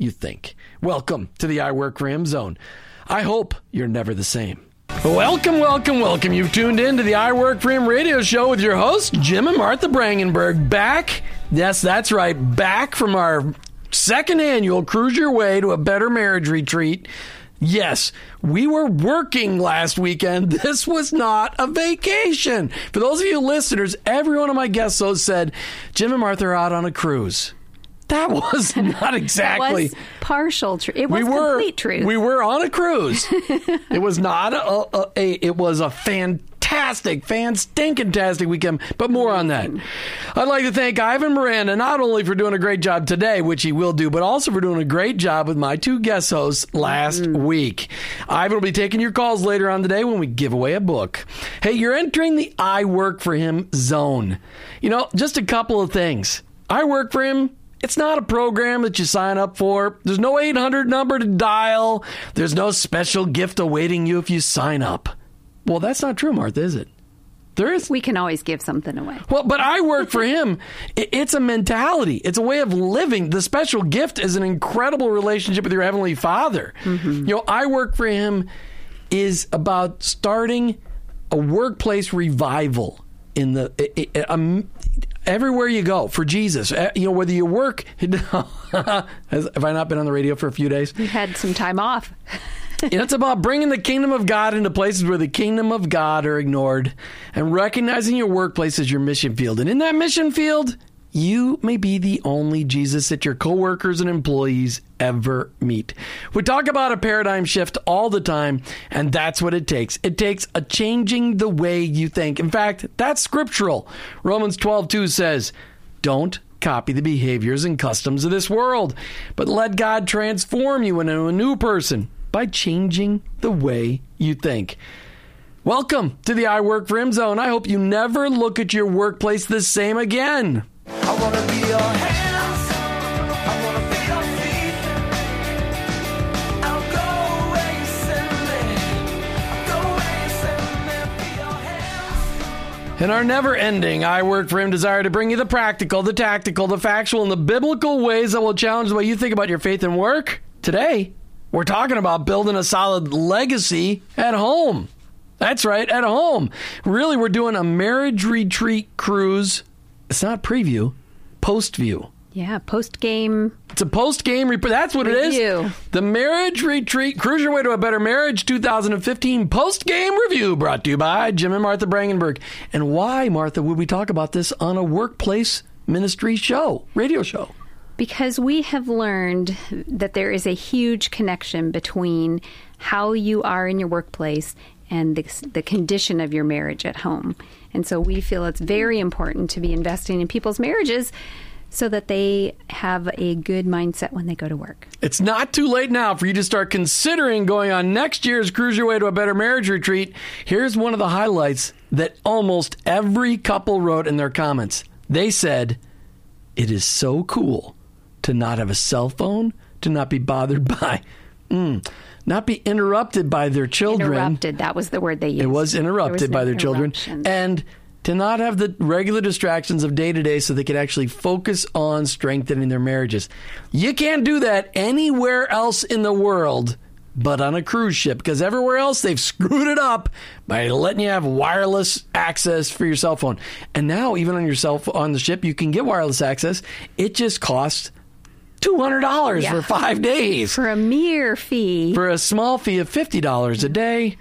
you think. Welcome to the I Work Him zone. I hope you're never the same. Welcome, welcome, welcome. You've tuned in to the I Work Him radio show with your hosts, Jim and Martha Brangenberg. Back, yes, that's right, back from our second annual Cruise Your Way to a Better Marriage Retreat. Yes, we were working last weekend. This was not a vacation. For those of you listeners, every one of my guests so said, Jim and Martha are out on a cruise. That was not exactly. It was partial truth. It was we were complete truth. we were on a cruise. it was not a, a, a it was a fantastic, fan stinking tastic weekend. But more on that. Mm. I'd like to thank Ivan Miranda not only for doing a great job today, which he will do, but also for doing a great job with my two guest hosts last mm. week. Ivan will be taking your calls later on today when we give away a book. Hey, you're entering the I work for him zone. You know, just a couple of things. I work for him. It's not a program that you sign up for. There's no 800 number to dial. There's no special gift awaiting you if you sign up. Well, that's not true, Martha, is it? There is. we can always give something away. Well, but I work for him. It's a mentality. It's a way of living. The special gift is an incredible relationship with your heavenly Father. Mm-hmm. You know, I work for him is about starting a workplace revival in the i- i- um, everywhere you go for Jesus. Uh, You know, whether you work. Have I not been on the radio for a few days? We had some time off. You it's about bringing the kingdom of God into places where the kingdom of God are ignored and recognizing your workplace as your mission field. And in that mission field, you may be the only Jesus that your coworkers and employees ever meet. We talk about a paradigm shift all the time, and that's what it takes. It takes a changing the way you think. In fact, that's scriptural. Romans 12 2 says, Don't copy the behaviors and customs of this world, but let God transform you into a new person by changing the way you think. Welcome to the I Work for Him Zone. I hope you never look at your workplace the same again. In our never ending I Work for Him desire to bring you the practical, the tactical, the factual, and the biblical ways that will challenge the way you think about your faith and work. Today, we're talking about building a solid legacy at home. That's right, at home. Really, we're doing a marriage retreat cruise. It's not preview, post view. Yeah, post game. It's a post game report. That's what it Review. is. The Marriage Retreat Cruise Your Way to a Better Marriage 2015 post game review brought to you by Jim and Martha Brangenberg. And why, Martha, would we talk about this on a workplace ministry show, radio show? Because we have learned that there is a huge connection between how you are in your workplace and the, the condition of your marriage at home. And so we feel it's very important to be investing in people's marriages so that they have a good mindset when they go to work. It's not too late now for you to start considering going on next year's Cruise Your Way to a Better Marriage retreat. Here's one of the highlights that almost every couple wrote in their comments. They said, It is so cool to not have a cell phone, to not be bothered by, mm, not be interrupted by their children. Interrupted, that was the word they used. It was interrupted no by their children. And to not have the regular distractions of day to day so they could actually focus on strengthening their marriages. You can't do that anywhere else in the world but on a cruise ship because everywhere else they've screwed it up by letting you have wireless access for your cell phone. And now even on your cell ph- on the ship you can get wireless access. It just costs $200 Yeah. for 5 days. For a mere fee. For a small fee of fifty dollars a day,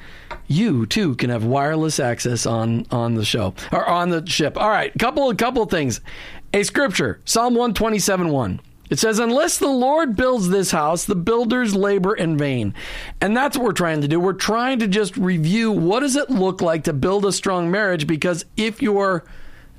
you too can have wireless access on on the show or on the ship. All right, couple couple of things. A scripture, Psalm one twenty seven one. It says, "Unless the Lord builds this house, the builders labor in vain." And that's what we're trying to do. We're trying to just review what does it look like to build a strong marriage because if you're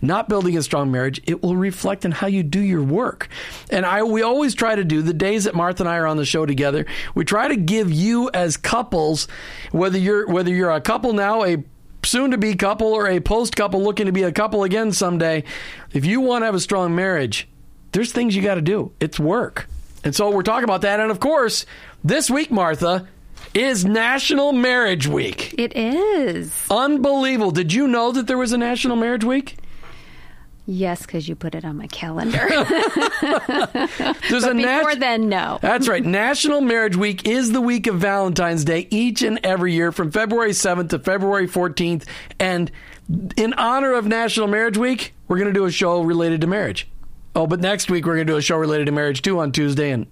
not building a strong marriage, it will reflect in how you do your work. And I we always try to do the days that Martha and I are on the show together, we try to give you as couples, whether you're whether you're a couple now, a soon to be couple or a post couple looking to be a couple again someday, if you want to have a strong marriage, there's things you got to do. It's work. And so we're talking about that and of course, this week Martha is National Marriage Week. It is. Unbelievable. Did you know that there was a National Marriage Week? Yes, because you put it on my calendar. There's a Before nat- then, no. That's right. National Marriage Week is the week of Valentine's Day each and every year from February 7th to February 14th. And in honor of National Marriage Week, we're going to do a show related to marriage. Oh, but next week we're going to do a show related to marriage too on Tuesday. And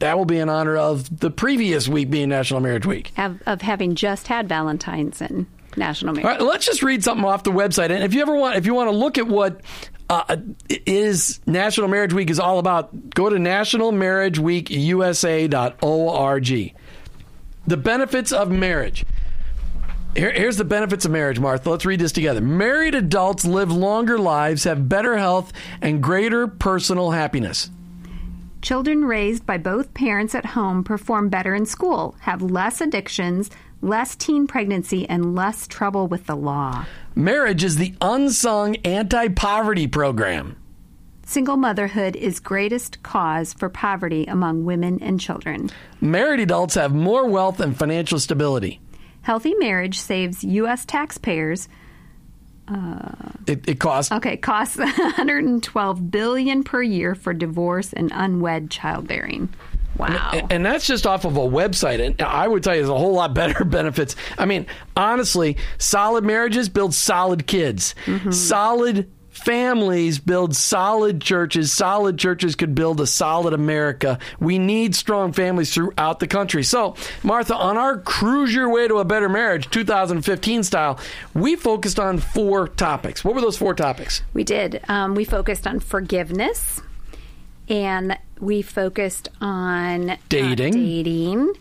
that will be in honor of the previous week being National Marriage Week. Of, of having just had Valentine's and National Marriage. All right, let's just read something off the website. And if you ever want, if you want to look at what uh, is National Marriage Week is all about, go to nationalmarriageweekusa.org. The benefits of marriage. Here, here's the benefits of marriage, Martha. Let's read this together. Married adults live longer lives, have better health, and greater personal happiness. Children raised by both parents at home perform better in school, have less addictions, less teen pregnancy, and less trouble with the law. Marriage is the unsung anti poverty program. Single motherhood is greatest cause for poverty among women and children. Married adults have more wealth and financial stability. Healthy marriage saves U.S. taxpayers. Uh, it, it costs Okay, costs 112 billion per year for divorce and unwed childbearing. Wow. And, and that's just off of a website. And I would tell you there's a whole lot better benefits. I mean, honestly, solid marriages build solid kids. Mm-hmm. Solid families build solid churches. Solid churches could build a solid America. We need strong families throughout the country. So, Martha, on our Cruise Your Way to a Better Marriage 2015 style, we focused on four topics. What were those four topics? We did. Um, we focused on forgiveness, and we focused on uh, Dating. dating,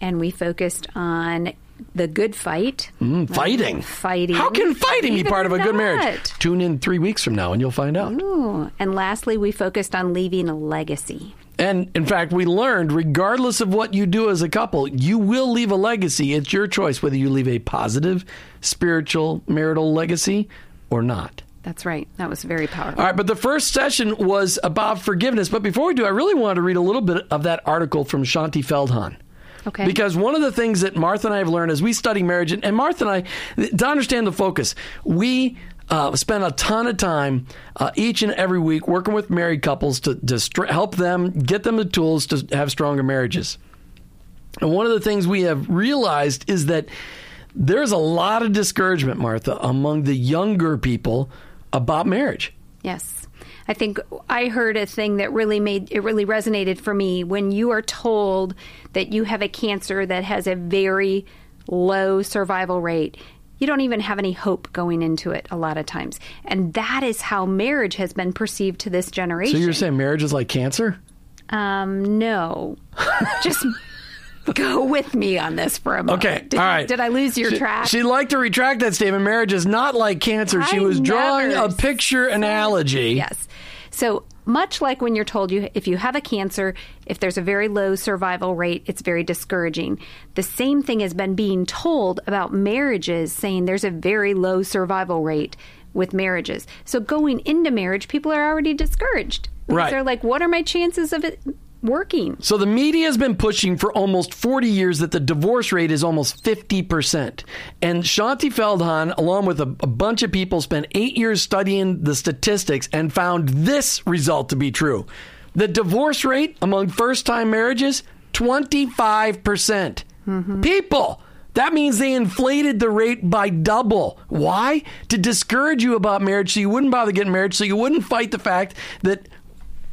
and we focused on the good fight. Mm-hmm. Uh, fighting. Fighting. How can fighting be part of a good marriage? Tune in three weeks from now and you'll find out. Ooh. And lastly, we focused on leaving a legacy. And in fact, we learned regardless of what you do as a couple, you will leave a legacy. It's your choice whether you leave a positive, spiritual, marital legacy or not. That's right. That was very powerful. All right, but the first session was about forgiveness. But before we do, I really wanted to read a little bit of that article from Shaunti Feldhahn. Okay. Because one of the things that Martha and I have learned as we study marriage, and, and Martha and I, to understand the focus, we uh, spend a ton of time uh, each and every week working with married couples to, to str- help them, get them the tools to have stronger marriages. And one of the things we have realized is that there's a lot of discouragement, Martha, among the younger people about marriage. Yes. I think I heard a thing that really made it really resonated for me when you are told that you have a cancer that has a very low survival rate. You don't even have any hope going into it a lot of times. And that is how marriage has been perceived to this generation. So you're saying marriage is like cancer? Um, no. Just go with me on this for a moment. Okay, Did, all right. Did I lose your She- track? She'd like to retract that statement. Marriage is not like cancer. she I was drawing a picture analogy. Yes. So much like when you're told you if you have a cancer, if there's a very low survival rate, it's very discouraging. The same thing has been being told about marriages, saying there's a very low survival rate with marriages. So going into marriage, people are already discouraged. Because Right. They're like, what are my chances of it working? So the media has been pushing for almost 40 years that the divorce rate is almost 50%. And Shaunti Feldhahn, along with a, a bunch of people, spent eight years studying the statistics and found this result to be true. The divorce rate among first time marriages, 25%. percent mm-hmm. People! That means they inflated the rate by double. Why? To discourage you about marriage so you wouldn't bother getting married, so you wouldn't fight the fact that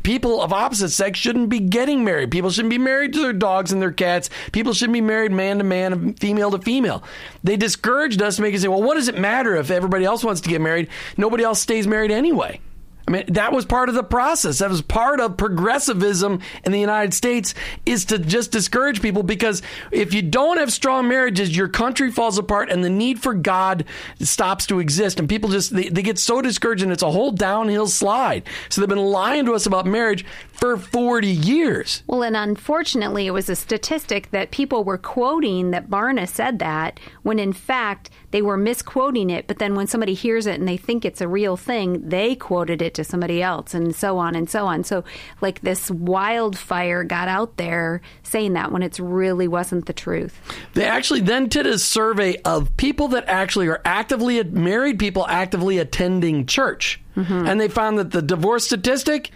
people of opposite sex shouldn't be getting married. People shouldn't be married to their dogs and their cats. People shouldn't be married man to man and female to female. They discouraged us to make us say, well, what does it matter if everybody else wants to get married? Nobody else stays married anyway. I mean, that was part of the process. That was part of progressivism in the United States is to just discourage people because if you don't have strong marriages, your country falls apart and the need for God stops to exist. And people just, they, they get so discouraged and it's a whole downhill slide. So they've been lying to us about marriage for 40 years. Well, and unfortunately, it was a statistic that people were quoting that Barna said that when in fact they were misquoting it. But then when somebody hears it and they think it's a real thing, they quoted it to somebody else and so on and so on. So, like this wildfire got out there saying that when it really wasn't the truth. They actually then did a survey of people that actually are actively married people actively attending church. Mm-hmm. And they found that the divorce statistic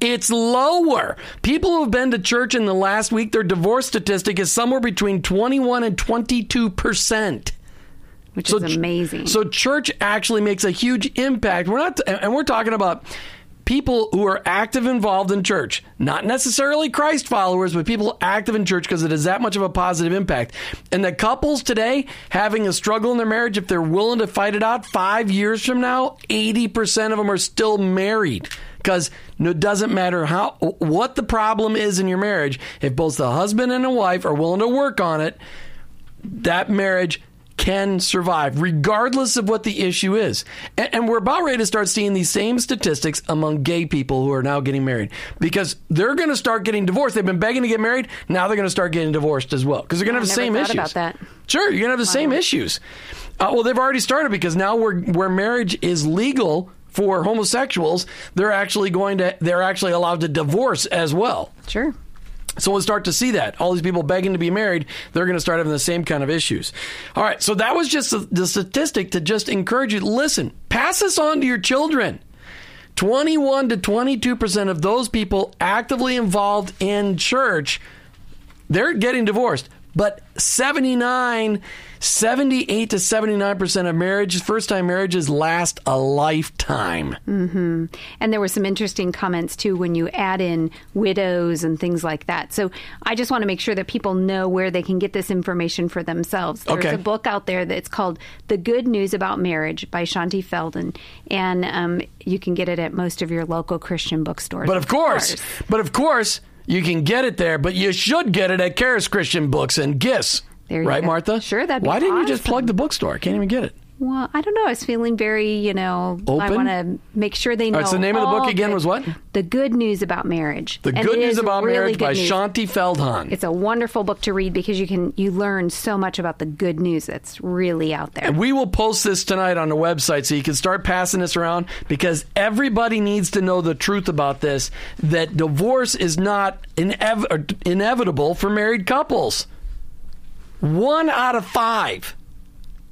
it's lower. People who have been to church in the last week, their divorce statistic is somewhere between 21 and 22 percent. Which is amazing. So church actually makes a huge impact. We're not, and we're talking about people who are active involved in church, not necessarily Christ followers, but people active in church because it has that much of a positive impact. And the couples today having a struggle in their marriage, if they're willing to fight it out five years from now, 80% of them are still married. Because it doesn't matter how what the problem is in your marriage, if both the husband and the wife are willing to work on it, that marriage can survive, regardless of what the issue is. And, and, we're about ready to start seeing these same statistics among gay people who are now getting married because they're going to start getting divorced. They've been begging to get married. Now they're going to start getting divorced as well because they're going to have the same issues. about that. Sure, you're going to have the same issues. Uh, well, they've already started because now we're, where marriage is legal for homosexuals, they're actually going to they're actually allowed to divorce as well. Sure. So we'll start to see that. All these people begging to be married, they're going to start having the same kind of issues. All right, so that was just the, statistic to just encourage you. Listen, pass this on to your children. 21 to 22% of those people actively involved in church, they're getting divorced. But 79, 78 to 79% of marriages, first time marriages, last a lifetime. And there were some interesting comments too when you add in widows and things like that. So I just want to make sure that people know where they can get this information for themselves. There's Okay. a book out there that's called The Good News About Marriage by Shaunti Feldhahn. And um, you can get it at most of your local Christian bookstores. But of course, but of course, you can get it there, but you should get it at Charis Christian Books and Gifts. There you right, go. Martha? Sure, that'd be Why didn't you just plug the bookstore? I can't even get it. Well, I don't know. I was feeling very, you know, I want to make sure they know. All right, so the name of the book again good- was what? The Good News About Marriage. The And Good News About really Marriage by news. Shaunti Feldhahn. It's a wonderful book to read because you can you learn so much about the good news that's really out there. And we will post this tonight on the website so you can start passing this around because everybody needs to know the truth about this that divorce is not inev- inevitable for married couples. One out of five.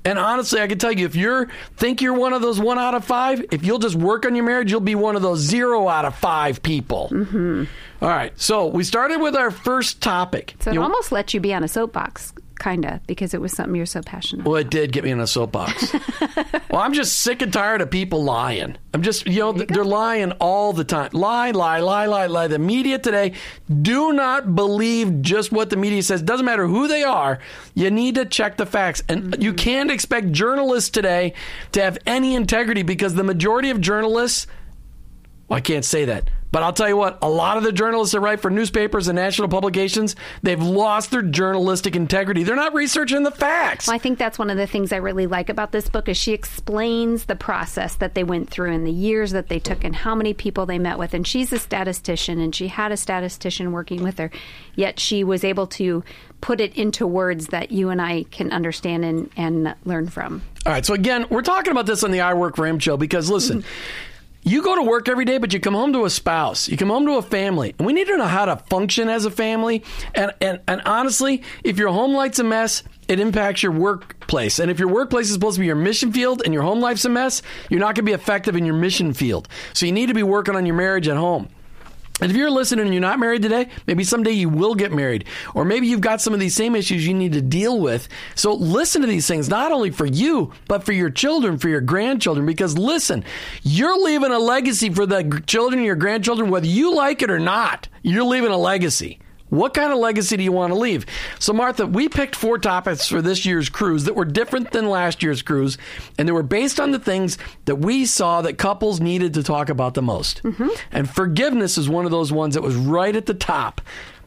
And honestly, I can tell you, if you're think you're one of those one out of five, if you'll just work on your marriage, you'll be one of those zero out of five people. Mm-hmm. right. So we started with our first topic. so it You- almost lets you be on a soapbox kinda, because it was something you're so passionate. About. Well, it did get me in a soapbox. well, I'm just sick and tired of people lying. I'm just, you know, they're lying all the time. Lie, lie, lie, lie, lie. The media today, do not believe just what the media says. Doesn't matter who they are. You need to check the facts. And mm-hmm. you can't expect journalists today to have any integrity because the majority of journalists well, I can't say that. But I'll tell you what, a lot of the journalists that write for newspapers and national publications, they've lost their journalistic integrity. They're not researching the facts. Well, I think that's one of the things I really like about this book is she explains the process that they went through and the years that they took and how many people they met with. And she's a statistician and she had a statistician working with her. Yet she was able to put it into words that you and I can understand and, and learn from. All right, so again, we're talking about this on the I Work for Him show because listen, you go to work every day, but you come home to a spouse, you come home to a family, and we need to know how to function as a family. And and, and honestly, if your home life's a mess, it impacts your workplace. And if your workplace is supposed to be your mission field and your home life's a mess, you're not going to be effective in your mission field. So you need to be working on your marriage at home. And if you're listening and you're not married today, maybe someday you will get married. Or maybe you've got some of these same issues you need to deal with. So listen to these things, not only for you, but for your children, for your grandchildren. Because listen, you're leaving a legacy for the children and your grandchildren, whether you like it or not. You're leaving a legacy. What kind of legacy do you want to leave? So, Martha, we picked four topics for this year's cruise that were different than last year's cruise, and they were based on the things that we saw that couples needed to talk about the most. Mm-hmm. And forgiveness is one of those ones that was right at the top.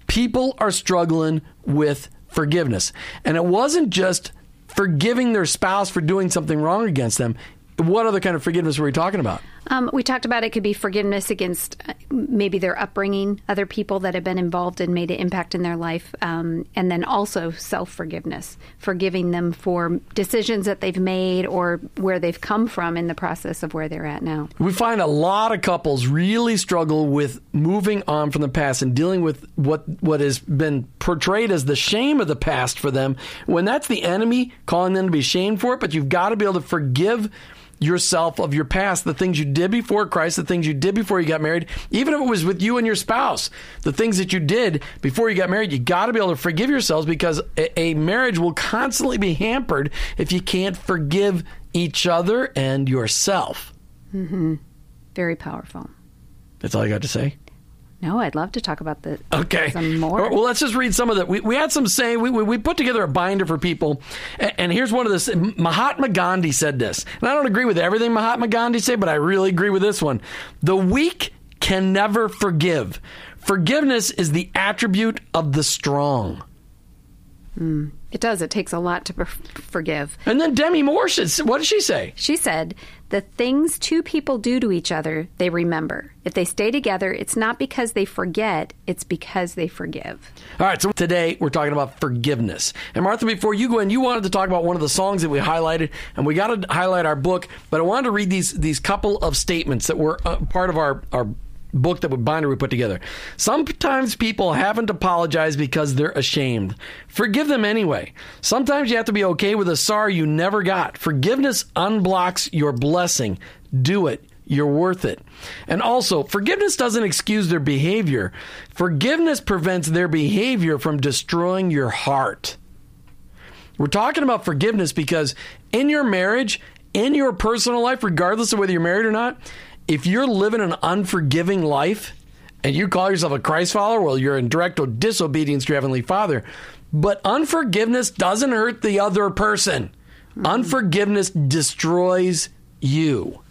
People are struggling with forgiveness. And it wasn't just forgiving their spouse for doing something wrong against them. What other kind of forgiveness were we talking about? Um, we talked about it could be forgiveness against uh, maybe their upbringing, other people that have been involved and made an impact in their life, um, and then also self forgiveness, forgiving them for decisions that they've made or where they've come from in the process of where they're at now. We find a lot of couples really struggle with moving on from the past and dealing with what what has been portrayed as the shame of the past for them. When that's the enemy calling them to be shamed for it, but you've got to be able to forgive yourself of your past, the things you did before Christ, the things you did before you got married, even if it was with you and your spouse, the things that you did before you got married, you got to be able to forgive yourselves because a, marriage will constantly be hampered if you can't forgive each other and yourself. Mm-hmm. Very powerful. That's all I got to say. No, I'd love to talk about the Okay. some more. Well, let's just read some of that. We, we had some saying, we, we, we put together a binder for people. And, and here's one of this. Mahatma Gandhi said this. And I don't agree with everything Mahatma Gandhi said, but I really agree with this one. The weak can never forgive. Forgiveness is the attribute of the strong. Hmm. it does. It takes a lot to forgive. And then Demi Moore, what did she say? She said, The things two people do to each other, they remember. If they stay together, it's not because they forget, it's because they forgive. All right, so today we're talking about forgiveness. And Martha, before you go in, you wanted to talk about one of the songs that we highlighted, and we got to highlight our book. But I wanted to read these these couple of statements that were uh, part of our our book that we binder we put together. Sometimes people haven't apologized because they're ashamed. Forgive them anyway. Sometimes you have to be okay with a sorry you never got. Forgiveness unblocks your blessing. Do it. You're worth it. And also, forgiveness doesn't excuse their behavior. Forgiveness prevents their behavior from destroying your heart. We're talking about forgiveness because in your marriage, in your personal life, regardless of whether you're married or not, if you're living an unforgiving life and you call yourself a Christ follower, well, you're in direct disobedience to your Heavenly Father. But unforgiveness doesn't hurt the other person. Unforgiveness destroys you.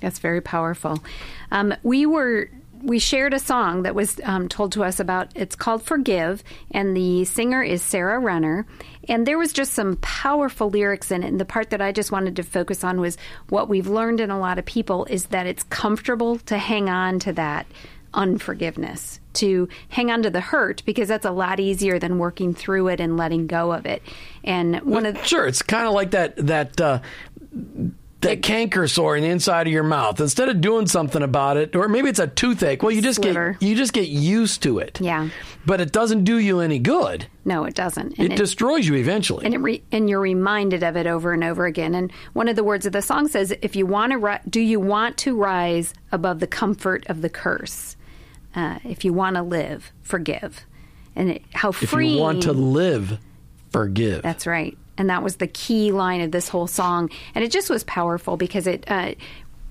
That's very powerful. Um, we were we shared a song that was um, told to us about. It's called "Forgive," and the singer is Sarah Runner. And there was just some powerful lyrics in it. And the part that I just wanted to focus on was what we've learned in a lot of people is that it's comfortable to hang on to that unforgiveness, to hang on to the hurt, because that's a lot easier than working through it and letting go of it. And one of Sure, it's kind of like that that uh, that canker sore in the inside of your mouth. Instead of doing something about it, or maybe it's a toothache. Well, you just Sliver. get you just get used to it. Yeah. but it doesn't do you any good. no, it doesn't. It, And destroys you eventually. and it re- and you're reminded of it over and over again. And one of the words of the song says, "If you want to, ri- do you want to rise above the comfort of the curse? Uh, if you want to live, forgive." And it, how if you want to live, forgive. That's right. And that was the key line of this whole song. And it just was powerful because it uh,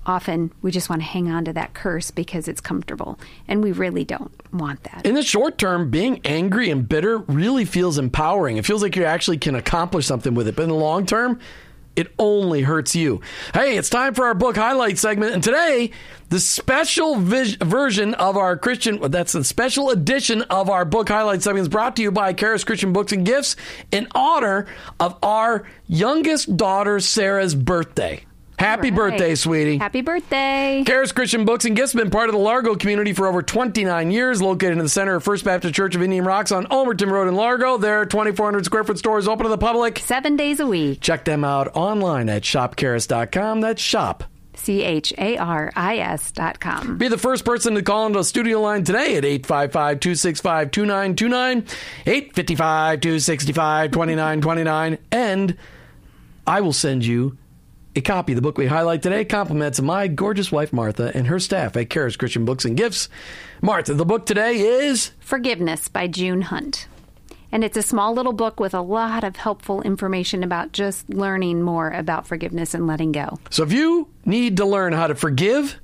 often we just want to hang on to that curse because it's comfortable. And we really don't want that. In the short term, being angry and bitter really feels empowering. It feels like you actually can accomplish something with it. But in the long term, it only hurts you. Hey, it's time for our book highlight segment. And today, the special vis- version of our Christian, that's the special edition of our book highlight segment is brought to you by Charis Christian Books and Gifts in honor of our youngest daughter, Sarah's birthday. Happy Right. birthday, sweetie. Happy birthday. Charis Christian Books and Gifts have been part of the Largo community for over 29 years, located in the center of First Baptist Church of Indian Rocks on Ulmerton Road in Largo. Their 2,400 square foot store is open to the public. Seven days a week. Check them out online at shopcharis.com. That's shop. C H A R I S dot com. Be the first person to call into the studio line today at 855 265 2929, 855 265 2929, and I will send you a copy of the book we highlight today. Compliments my gorgeous wife, Martha, and her staff at Charis Christian Books and Gifts. Martha, the book today is Forgiveness by June Hunt. And it's a small little book with a lot of helpful information about just learning more about forgiveness and letting go. So if you need to learn how to forgive,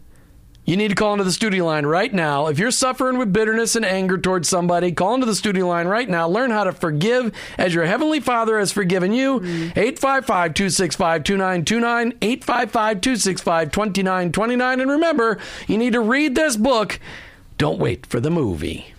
you need to call into the studio line right now. If you're suffering with bitterness and anger towards somebody, call into the studio line right now. Learn how to forgive as your heavenly Father has forgiven you. 855 265 2929, 855 265 2929. And remember, you need to read this book. Don't wait for the movie.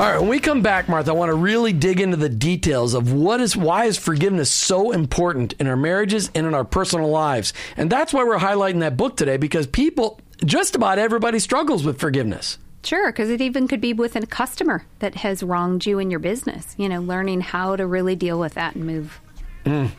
All right, when we come back, Martha, I want to really dig into the details of what is why is forgiveness so important in our marriages and in our personal lives. And that's why we're highlighting that book today because people just about everybody struggles with forgiveness. Sure, because it even could be with a customer that has wronged you in your business. You know, learning how to really deal with that and move. Mm,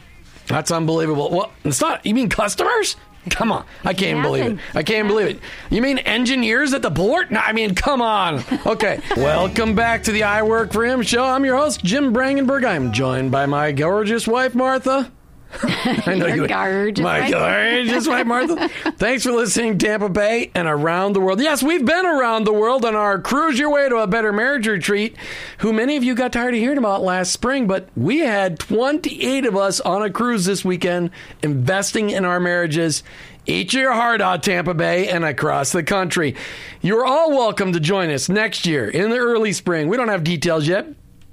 that's unbelievable. Well, it's not you mean customers? Come on. I can't even believe it. I can't believe it. You mean engineers at the port? No, I mean, come on. Okay. Welcome back to the I Work for Him show. I'm your host, Jim Brangenberg. I'm joined by my gorgeous wife, Martha. I know Your you gorgeous My gorgeous wife, Martha. Thanks for listening, Tampa Bay and around the world. Yes, we've been around the world on our cruise your way to a better marriage retreat, who many of you got tired of hearing about last spring, but we had 28 of us on a cruise this weekend investing in our marriages. Eat your heart out, Tampa Bay, and across the country. You're all welcome to join us next year in the early spring. We don't have details yet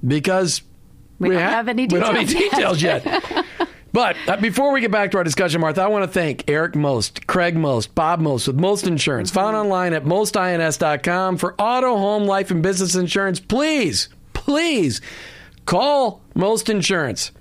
because We don't ha- have any We don't have any details details yet. But uh, before we get back to our discussion, Martha, I want to thank Eric Most, Craig Most, Bob Most with Most Insurance, found online at mostins.com for auto, home, life, and business insurance. Please, please call Most Insurance.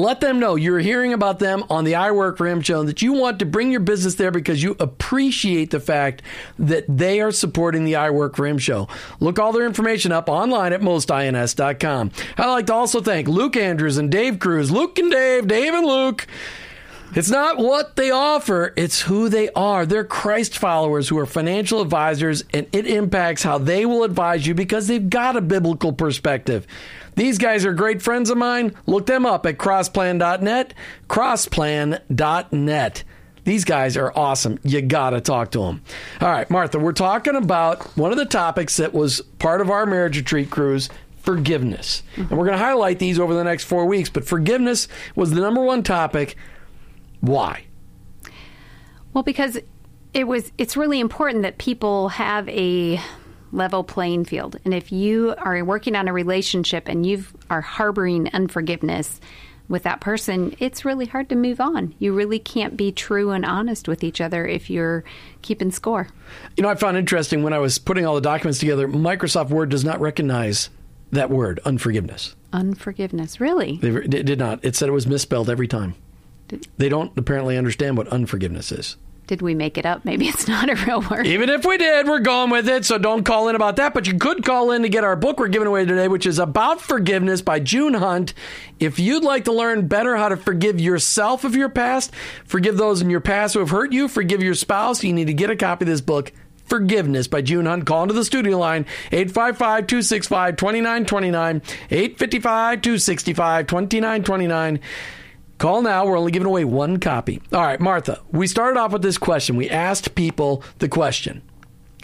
Let them know you're hearing about them on the I Work for Him show that you want to bring your business there because you appreciate the fact that they are supporting the I Work for Him show. Look all their information up online at mostins.com. I'd like to also thank Luke Andrews and Dave Cruz. Luke and Dave, Dave and Luke. It's not what they offer, it's who they are. They're Christ followers who are financial advisors, and it impacts how they will advise you because they've got a biblical perspective. These guys are great friends of mine. Look them up at crossplan.net, crossplan.net. These guys are awesome. You got to talk to them. All right, Martha, we're talking about one of the topics that was part of our marriage retreat cruise forgiveness. And we're going to highlight these over the next four weeks, but forgiveness was the number one topic. Why? Well, because it was it's really important that people have a level playing field. And if you are working on a relationship and you are harboring unforgiveness with that person, it's really hard to move on. You really can't be true and honest with each other if you're keeping score. You know, I found interesting when I was putting all the documents together, Microsoft Word does not recognize that word, unforgiveness. Unforgiveness, really? They it did not. It said it was misspelled every time. They don't apparently understand what unforgiveness is. Did we make it up? Maybe it's not a real word. Even if we did, we're going with it. So don't call in about that. But you could call in to get our book we're giving away today, which is About Forgiveness by June Hunt. If you'd like to learn better how to forgive yourself of your past, forgive those in your past who have hurt you, forgive your spouse, you need to get a copy of this book. Forgiveness by June Hunt. Call into the studio line 855 265 2929. 855 265 2929. Call now. We're only giving away one copy. All right, Martha, we started off with this question. We asked people the question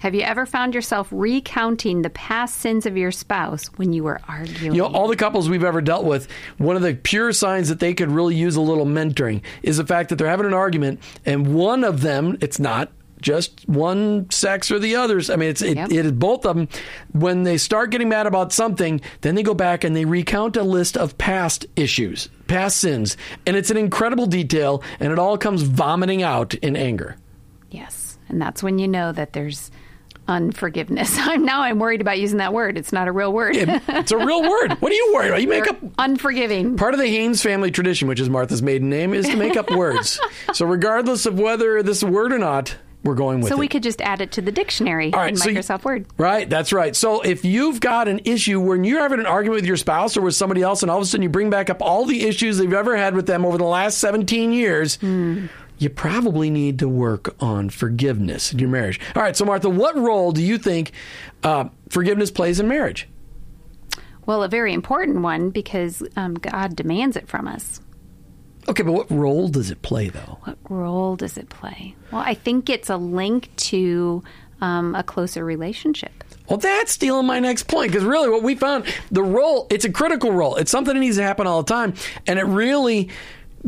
Have you ever found yourself recounting the past sins of your spouse when you were arguing? You know, all the couples we've ever dealt with, one of the pure signs that they could really use a little mentoring is the fact that they're having an argument, and one of them, it's not just one sex or the others. I mean, it's it, Yep. it is both of them. When they start getting mad about something, then they go back and they recount a list of past issues, past sins, and it's an incredible detail, and it all comes vomiting out in anger. yes, and that's when you know that there's unforgiveness. I'm now I'm worried about using that word. It's not a real word. It- it's a real word. What are you worried about? You make up Unforgiving. Part of the Haynes family tradition, which is Martha's maiden name, is to make up words. So regardless of whether this word or not, we're going with So it. we could just add it to the dictionary All right, in so you- Microsoft Word. Right, that's right. So if you've got an issue when you're having an argument with your spouse or with somebody else, and all of a sudden you bring back up all the issues that you've ever had with them over the last 17 years, you probably need to work on forgiveness in your marriage. All right, so Martha, what role do you think uh, forgiveness plays in marriage? Well, a very important one because um, God demands it from us. Okay, but what role does it play, though? What role does it play? Well, I think it's a link to um, a closer relationship. Well, that's stealing my next point because really what we found the role, it's a critical role. It's something that needs to happen all the time. And it really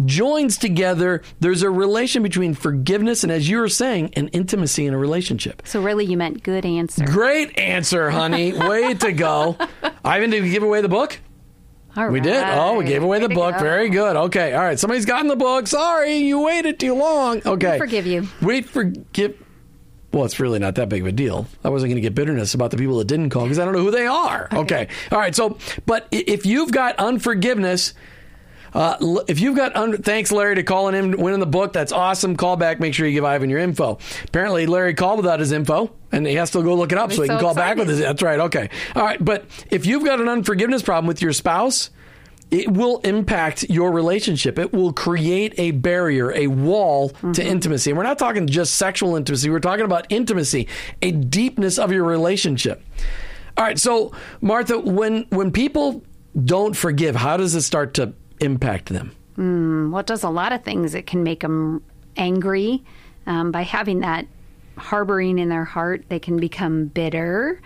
joins together. There's a relation between forgiveness and, as you were saying, an intimacy in a relationship. So, really, you meant good answer. Great answer, honey. Way to go. Ivan, did we give away the book? All We did. Oh, we gave away the book. go. Very good. Okay. All right. Somebody's gotten the book. Sorry, you waited too long. Okay. We forgive you. We forgive. Well, it's really not that big of a deal. I wasn't going to get bitterness about the people that didn't call because I don't know who they are. Okay. All right. So, but if you've got unforgiveness, uh, if you've got, un- thanks Larry to calling in, winning the book. That's awesome. Call back. Make sure you give Ivan your info. Apparently, Larry called without his info, and he has to go look it up was so he can so call back with his. That's right. Okay. All right. But if you've got an unforgiveness problem with your spouse, it will impact your relationship. It will create a barrier, a wall to intimacy. And we're not talking just sexual intimacy. We're talking about intimacy, a deepness of your relationship. All right. So, Martha, when when people don't forgive, how does it start to impact them? Well, it does a lot of things. It can make them angry um, by having that harboring in their heart. They can become bitter.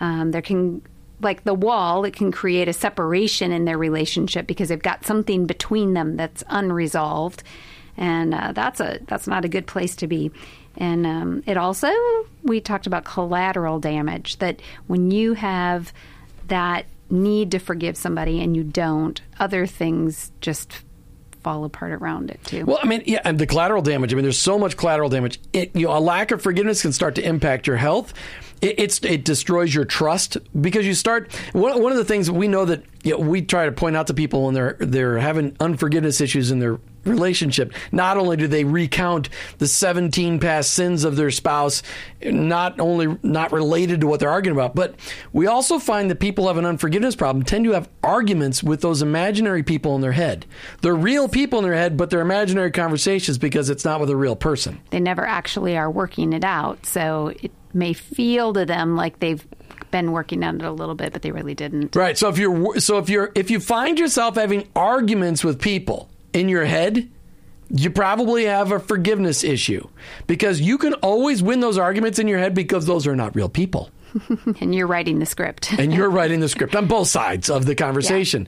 Um, there can, like the wall, it can create a separation in their relationship because they've got something between them that's unresolved, and uh, that's a that's not a good place to be. And um, it also, we talked about collateral damage. That when you have that need to forgive somebody and you don't, other things just fall apart around it too. Well, I mean, yeah, and the collateral damage. I mean, there's so much collateral damage. It, you know, a lack of forgiveness can start to impact your health. It, it's it destroys your trust because you start. One, one of the things we know that you know, we try to point out to people when they're they're having unforgiveness issues in their relationship. Not only do they recount the 17 past sins of their spouse, not only not related to what they're arguing about, but we also find that people have an unforgiveness problem tend to have arguments with those imaginary people in their head. They're real people in their head, but they're imaginary conversations because it's not with a real person. they never actually are working it out, so it may feel to them like they've been working on it a little bit, but they really didn't. Right. So if you're so if you're if you find yourself having arguments with people in your head, you probably have a forgiveness issue because you can always win those arguments in your head because those are not real people. And you're writing the script. and you're writing the script on both sides of the conversation.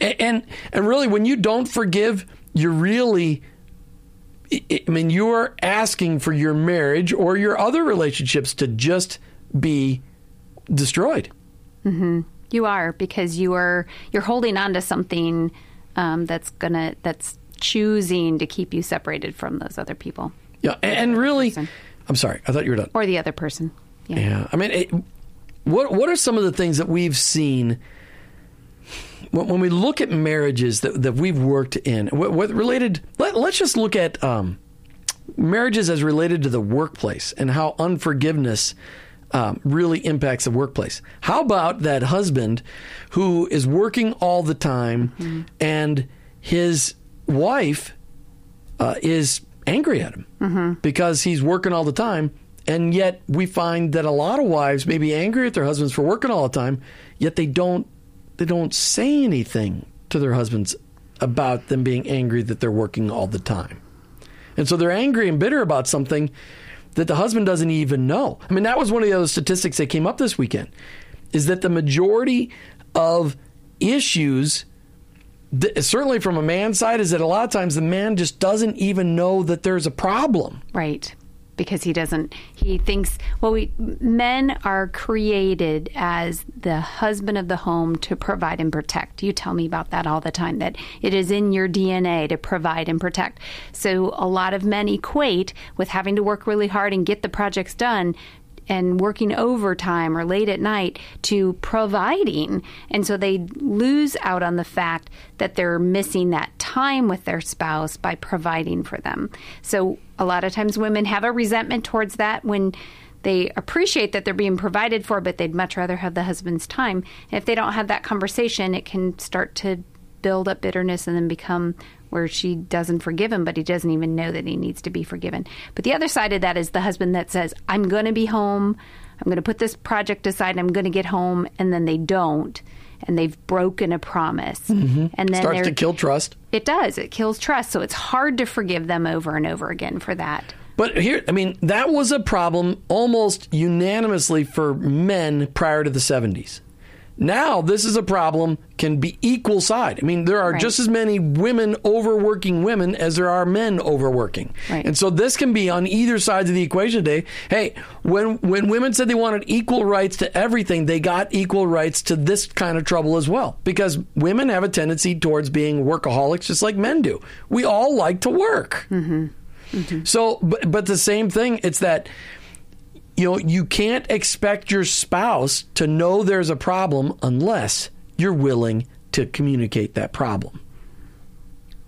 And and really, when you don't forgive, you're really. I mean, you're asking for your marriage or your other relationships to just be destroyed. You are because you are you're holding on to something um, that's gonna that's choosing to keep you separated from those other people Yeah, and, and really, person. I'm sorry, I thought you were done. or the other person. Yeah. Yeah, I mean, it, what what are some of the things that we've seen when, when we look at marriages that, that we've worked in? What, what related? Let, let's just look at um, marriages as related to the workplace and how unforgiveness. Um, really impacts the workplace. How about that husband who is working all the time and his wife uh, is angry at him because he's working all the time. And yet we find that a lot of wives may be angry at their husbands for working all the time, yet they don't they don't say anything to their husbands about them being angry that they're working all the time. And so they're angry and bitter about something that the husband doesn't even know. I mean, that was one of the other statistics that came up this weekend is that the majority of issues certainly from a man's side is that a lot of times the man just doesn't even know that there's a problem. Right. Because he doesn't, he thinks, well, we, men are created as the husband of the home to provide and protect. You tell me about that all the time, that it is in your DNA to provide and protect. So a lot of men equate with having to work really hard and get the projects done and working overtime or late at night to providing. And so they lose out on the fact that they're missing that time with their spouse by providing for them. So a lot of times women have a resentment towards that when they appreciate that they're being provided for, but they'd much rather have the husband's time. And if they don't have that conversation, it can start to build up bitterness and then become where she doesn't forgive him, but he doesn't even know that he needs to be forgiven. But the other side of that is the husband that says, I'm going to be home, I'm going to put this project aside, I'm going to get home, and then they don't. And they've broken a promise. Mm-hmm. And then Starts to kill trust. It does. It kills trust. So it's hard to forgive them over and over again for that. But here, I mean, that was a problem almost unanimously for men prior to the 70s. Now, this is a problem can be equal side. I mean, there are Right. just as many women overworking women as there are men overworking. Right. And so this can be on either sides of the equation today. Hey, when when women said they wanted equal rights to everything, they got equal rights to this kind of trouble as well. Because women have a tendency towards being workaholics just like men do. We all like to work. Mm-hmm. Mm-hmm. So, but, but the same thing, it's that, you know, you can't expect your spouse to know there's a problem unless you're willing to communicate that problem.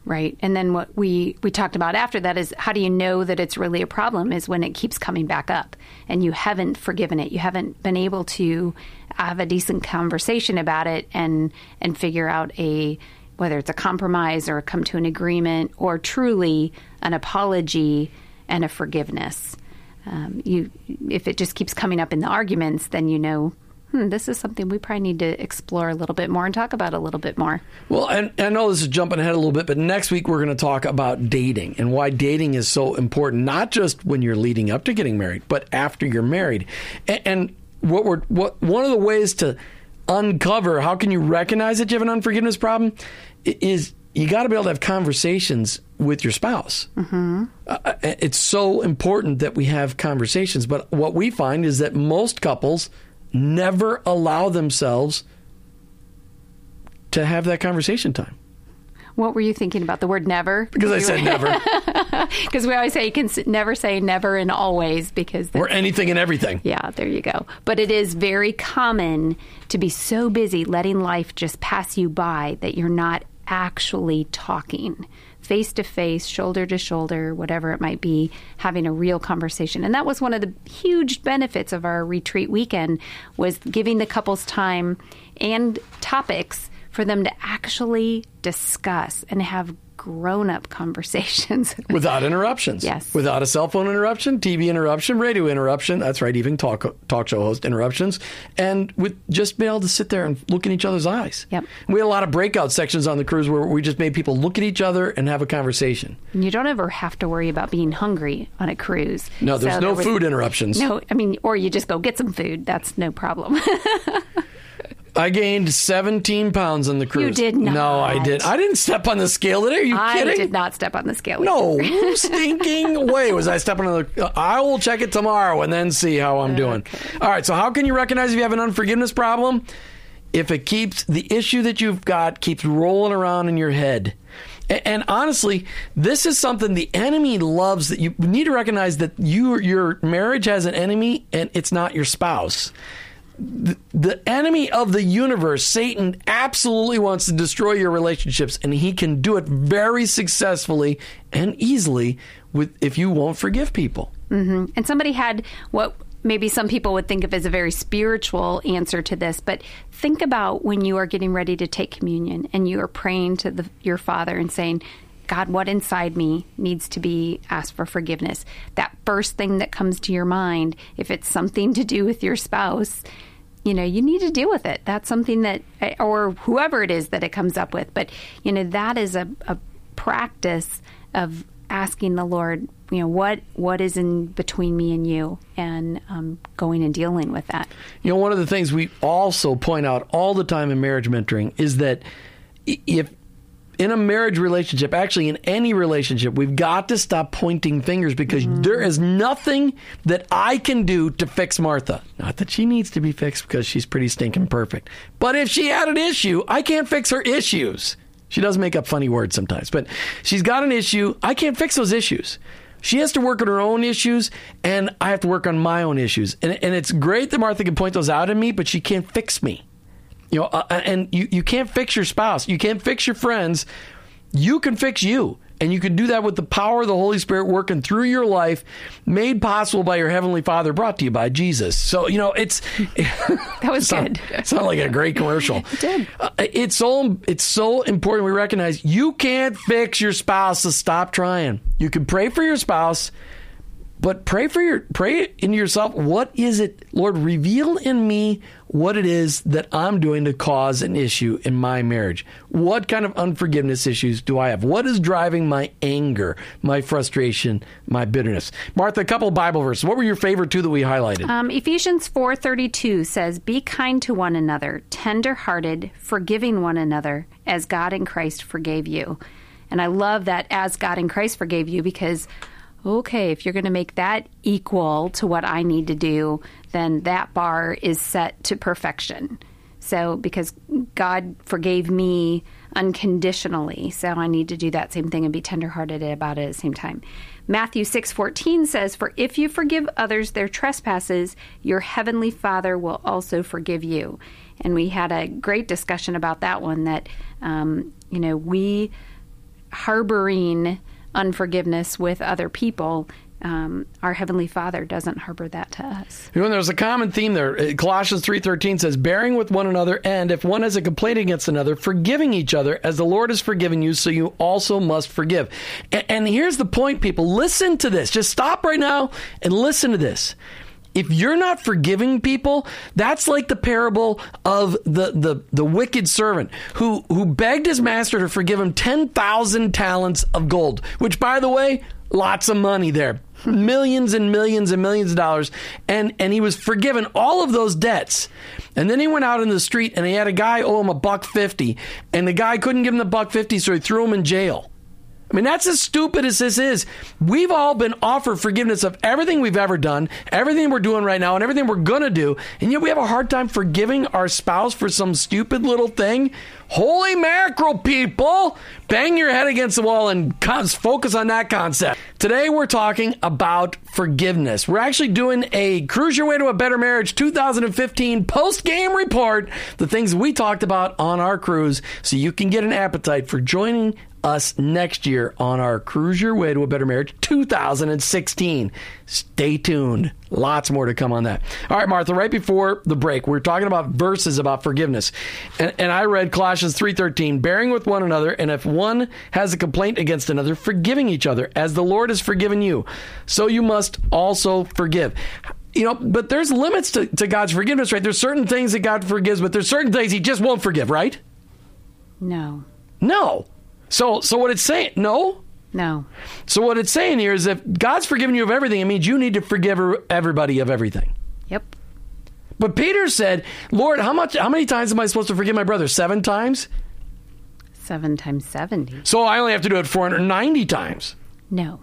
Right. And then what we, we talked about after that is how do you know that it's really a problem is when it keeps coming back up and you haven't forgiven it. You haven't been able to have a decent conversation about it and and figure out a whether it's a compromise or come to an agreement or truly an apology and a forgiveness. Um, you if it just keeps coming up in the arguments, then you know, hmm, this is something we probably need to explore a little bit more and talk about a little bit more. Well, and, I know this is jumping ahead a little bit, but next week we're going to talk about dating and why dating is so important, not just when you're leading up to getting married, but after you're married. And, and what we're what one of the ways to uncover how can you recognize that you have an unforgiveness problem is you got to be able to have conversations with your spouse. Mm-hmm. Uh, it's so important that we have conversations, but what we find is that most couples never allow themselves to have that conversation time. What were you thinking about the word never? Because I said never, Because we always say you can never say never and always because or anything and everything. yeah, there you go. But it is very common to be so busy letting life just pass you by that you're not actually talking face to face, shoulder to shoulder, whatever it might be, having a real conversation. And that was one of the huge benefits of our retreat weekend was giving the couples time and topics for them to actually discuss and have grown-up conversations. Without interruptions. Yes. Without a cell phone interruption, TV interruption, radio interruption. That's right, even talk talk show host interruptions. And with just being able to sit there and look in each other's eyes. Yep. We had a lot of breakout sections on the cruise where we just made people look at each other and have a conversation. And you don't ever have to worry about being hungry on a cruise. No, there's So no there was- food interruptions. No, I mean, or you just go get some food. That's no problem. I gained 17 pounds on the cruise. You did not. No, I did. I didn't step on the scale today. Are you I kidding? I did not step on the scale. No stinking way was I stepping on the. I will check it tomorrow and then see how I'm doing. All right. So how can you recognize if you have an unforgiveness problem? If it keeps the issue that you've got keeps rolling around in your head. And honestly, this is something the enemy loves. That you need to recognize that you your marriage has an enemy, and it's not your spouse the enemy of the universe, Satan, absolutely wants to destroy your relationships, and he can do it very successfully and easily with if you won't forgive people. Mm-hmm. And somebody had what maybe some people would think of as a very spiritual answer to this, but think about when you are getting ready to take communion and you are praying to the, your Father and saying, God, what inside me needs to be asked for forgiveness? That first thing that comes to your mind, if it's something to do with your spouse, you know, you need to deal with it. That's something that, or whoever it is that it comes up with. But, you know, that is a, a practice of asking the Lord, you know, what what is in between me and you, and um, going and dealing with that. You know, one of the things we also point out all the time in marriage mentoring is that if in a marriage relationship, actually in any relationship, we've got to stop pointing fingers because mm-hmm. there is nothing that I can do to fix Martha. Not that she needs to be fixed because she's pretty stinking perfect. But if she had an issue, I can't fix her issues. She does make up funny words sometimes, but she's got an issue. I can't fix those issues. She has to work on her own issues, and I have to work on my own issues. And, and it's great that Martha can point those out at me, but she can't fix me. You know, uh, and you, you can't fix your spouse. You can't fix your friends. You can fix you. And you can do that with the power of the Holy Spirit working through your life, made possible by your Heavenly Father, brought to you by Jesus. So, you know, it's. That was Sound, good. sound like a great commercial. it did. Uh, it's so it's so important we recognize you can't fix your spouse, so stop trying. You can pray for your spouse, but pray for your pray in yourself. What is it, Lord? Reveal in me what it is that I'm doing to cause an issue in my marriage. What kind of unforgiveness issues do I have? What is driving my anger, my frustration, my bitterness? Martha, a couple Bible verses. What were your favorite two that we highlighted? Um, Ephesians 4:32 says, "Be kind to one another, tender-hearted, forgiving one another, as God in Christ forgave you." And I love that as God in Christ forgave you because okay, if you're going to make that equal to what I need to do, then that bar is set to perfection. So because God forgave me unconditionally, so I need to do that same thing and be tenderhearted about it at the same time. Matthew 6:14 says, "For if you forgive others their trespasses, your heavenly Father will also forgive you." And we had a great discussion about that one that um, you know, we harboring unforgiveness with other people, um, our heavenly Father doesn't harbor that to us. You know, there's a common theme there. Uh, Colossians 3:13 says, "Bearing with one another, and if one has a complaint against another, forgiving each other, as the Lord has forgiven you, so you also must forgive." And, and here's the point, people. Listen to this. Just stop right now and listen to this. If you're not forgiving people, that's like the parable of the, the, the wicked servant who, who begged his master to forgive him 10,000 talents of gold, which, by the way, lots of money there. Millions and millions and millions of dollars. And, and he was forgiven all of those debts. And then he went out in the street and he had a guy owe him a buck 50. And the guy couldn't give him the buck 50, so he threw him in jail. I mean, that's as stupid as this is. We've all been offered forgiveness of everything we've ever done, everything we're doing right now, and everything we're going to do. And yet we have a hard time forgiving our spouse for some stupid little thing. Holy mackerel, people! Bang your head against the wall and focus on that concept. Today we're talking about forgiveness. We're actually doing a Cruise Your Way to a Better Marriage 2015 post game report, the things we talked about on our cruise, so you can get an appetite for joining us next year on our Cruise Your Way to a Better Marriage 2016. Stay tuned. Lots more to come on that. All right, Martha, right before the break, we are talking about verses about forgiveness. And, and I read Colossians 3.13, bearing with one another, and if one has a complaint against another, forgiving each other, as the Lord has forgiven you. So you must also forgive you know, but there's limits to, to God's forgiveness, right? There's certain things that God forgives, but there's certain things He just won't forgive, right? No, No. So, so what it's saying, no. no. So what it's saying here is if God's forgiven you of everything, it means you need to forgive er, everybody of everything. Yep. But Peter said, "Lord, how much? How many times am I supposed to forgive my brother? Seven times? Seven times 70. So I only have to do it 490 times." No.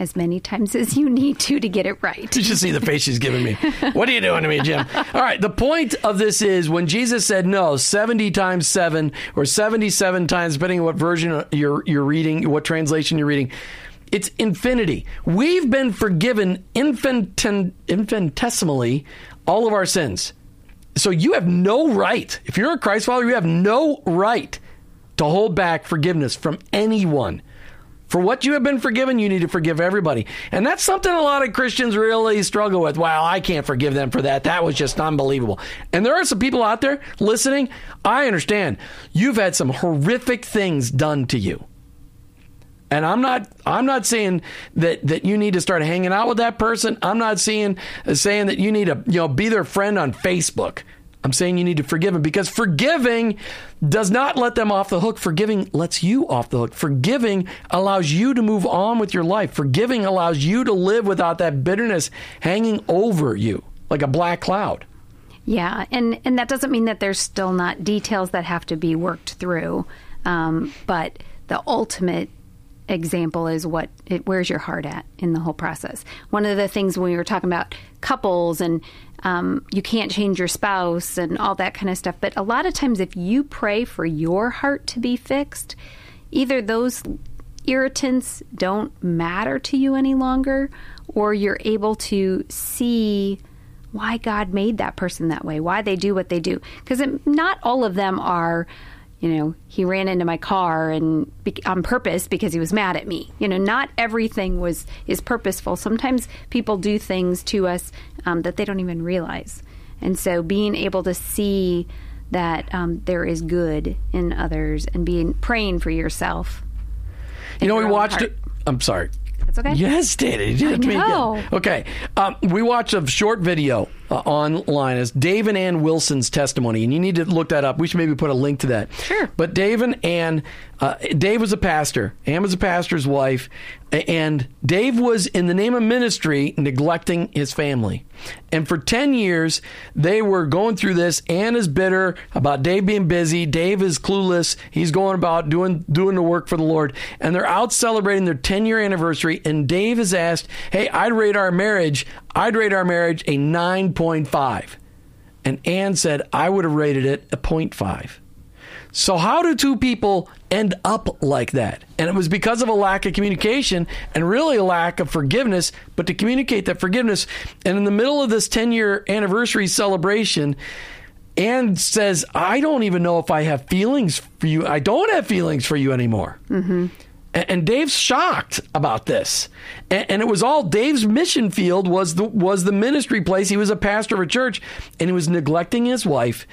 As many times as you need to to get it right. You should see the face she's giving me. What are you doing to me, Jim? All right. The point of this is when Jesus said no, 70 times 7 or 77 times, depending on what version you're, you're reading, what translation you're reading, it's infinity. We've been forgiven infinitesimally all of our sins. So you have no right, if you're a Christ follower, you have no right to hold back forgiveness from anyone. For what you have been forgiven, you need to forgive everybody. And that's something a lot of Christians really struggle with. Well, I can't forgive them for that. That was just unbelievable. And there are some people out there listening. I understand. You've had some horrific things done to you. And I'm not I'm not saying that that you need to start hanging out with that person. I'm not saying saying that you need to, you know, be their friend on Facebook. I'm saying you need to forgive them because forgiving does not let them off the hook. Forgiving lets you off the hook. Forgiving allows you to move on with your life. Forgiving allows you to live without that bitterness hanging over you like a black cloud. Yeah, and and that doesn't mean that there's still not details that have to be worked through, um, but the ultimate example is what it, where's your heart at in the whole process. One of the things when we were talking about couples and um, you can't change your spouse and all that kind of stuff, but a lot of times if you pray for your heart to be fixed, either those irritants don't matter to you any longer, or you're able to see why God made that person that way, why they do what they do. Because not all of them are, you know, he ran into my car and on purpose because he was mad at me. You know, not everything was is purposeful. Sometimes people do things to us um, that they don't even realize, and so being able to see that um, there is good in others and being praying for yourself. You know, we watched it. I'm sorry. Okay. Yes, Danny. You did me know. Okay. Um, we watched a short video uh, online as Dave and Ann Wilson's testimony, and you need to look that up. We should maybe put a link to that. Sure. But Dave and Ann, uh, Dave was a pastor. Ann was a pastor's wife, and Dave was, in the name of ministry, neglecting his family. And for 10 years, they were going through this. Ann is bitter about Dave being busy. Dave is clueless. He's going about doing doing the work for the Lord. And they're out celebrating their 10 year anniversary. And Dave has asked, Hey, I'd rate our marriage, I'd rate our marriage a 9.5. And Ann said, I would have rated it a 0.5. So, how do two people end up like that? And it was because of a lack of communication and really a lack of forgiveness, but to communicate that forgiveness. And in the middle of this 10 year anniversary celebration, Ann says, I don't even know if I have feelings for you. I don't have feelings for you anymore. Mm-hmm. And Dave's shocked about this, and, and it was all Dave's mission field was the was the ministry place. He was a pastor of a church, and he was neglecting his wife,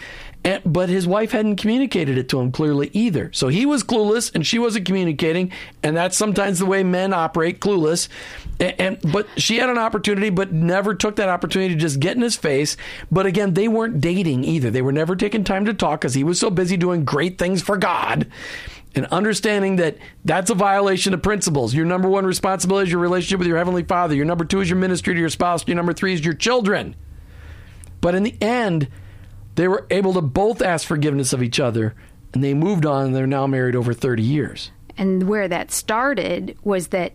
and, but his wife hadn't communicated it to him clearly either. So he was clueless, and she wasn't communicating, and that's sometimes the way men operate, clueless. And, and but she had an opportunity, but never took that opportunity to just get in his face. But again, they weren't dating either. They were never taking time to talk because he was so busy doing great things for God and understanding that that's a violation of principles. Your number one responsibility is your relationship with your heavenly Father. Your number two is your ministry to your spouse. Your number three is your children. But in the end, they were able to both ask forgiveness of each other, and they moved on. and They're now married over thirty years. And where that started was that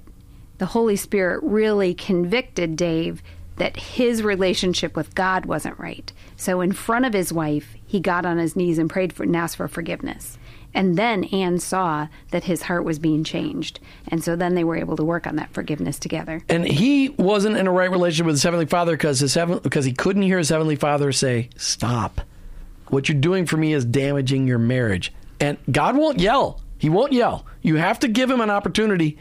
the Holy Spirit really convicted Dave that his relationship with God wasn't right. So in front of his wife, he got on his knees and prayed for and asked for forgiveness. And then Ann saw that his heart was being changed. And so then they were able to work on that forgiveness together. And he wasn't in a right relationship with his heavenly Father because his heaven, because he couldn't hear his heavenly Father say, "Stop! What you're doing for me is damaging your marriage." And God won't yell. He won't yell. You have to give him an opportunity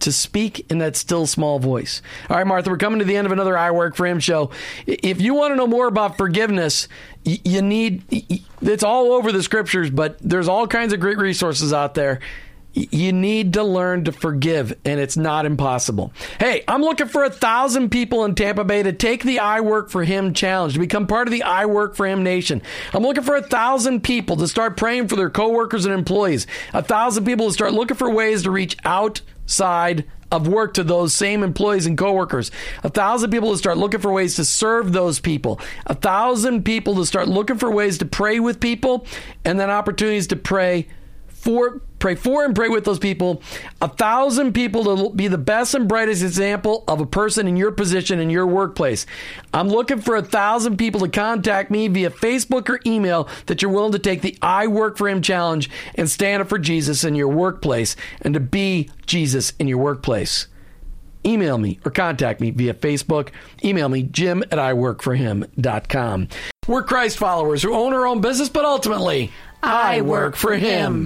to speak in that still small voice. All right, Martha, we're coming to the end of another I Work for Him show. If you want to know more about forgiveness, you need, it's all over the scriptures, but there's all kinds of great resources out there. You need to learn to forgive, and it's not impossible. Hey, I'm looking for a thousand people in Tampa Bay to take the I Work for Him challenge, to become part of the I Work for Him nation. I'm looking for a thousand people to start praying for their coworkers and employees, a thousand people to start looking for ways to reach outside of work to those same employees and coworkers. A thousand people to start looking for ways to serve those people. A thousand people to start looking for ways to pray with people and then opportunities to pray for pray for and pray with those people a thousand people to be the best and brightest example of a person in your position in your workplace i'm looking for a thousand people to contact me via facebook or email that you're willing to take the i work for him challenge and stand up for jesus in your workplace and to be jesus in your workplace email me or contact me via Facebook. Email me, jim at iworkforhim.com. We're Christ followers who own our own business, but ultimately, I work for Him.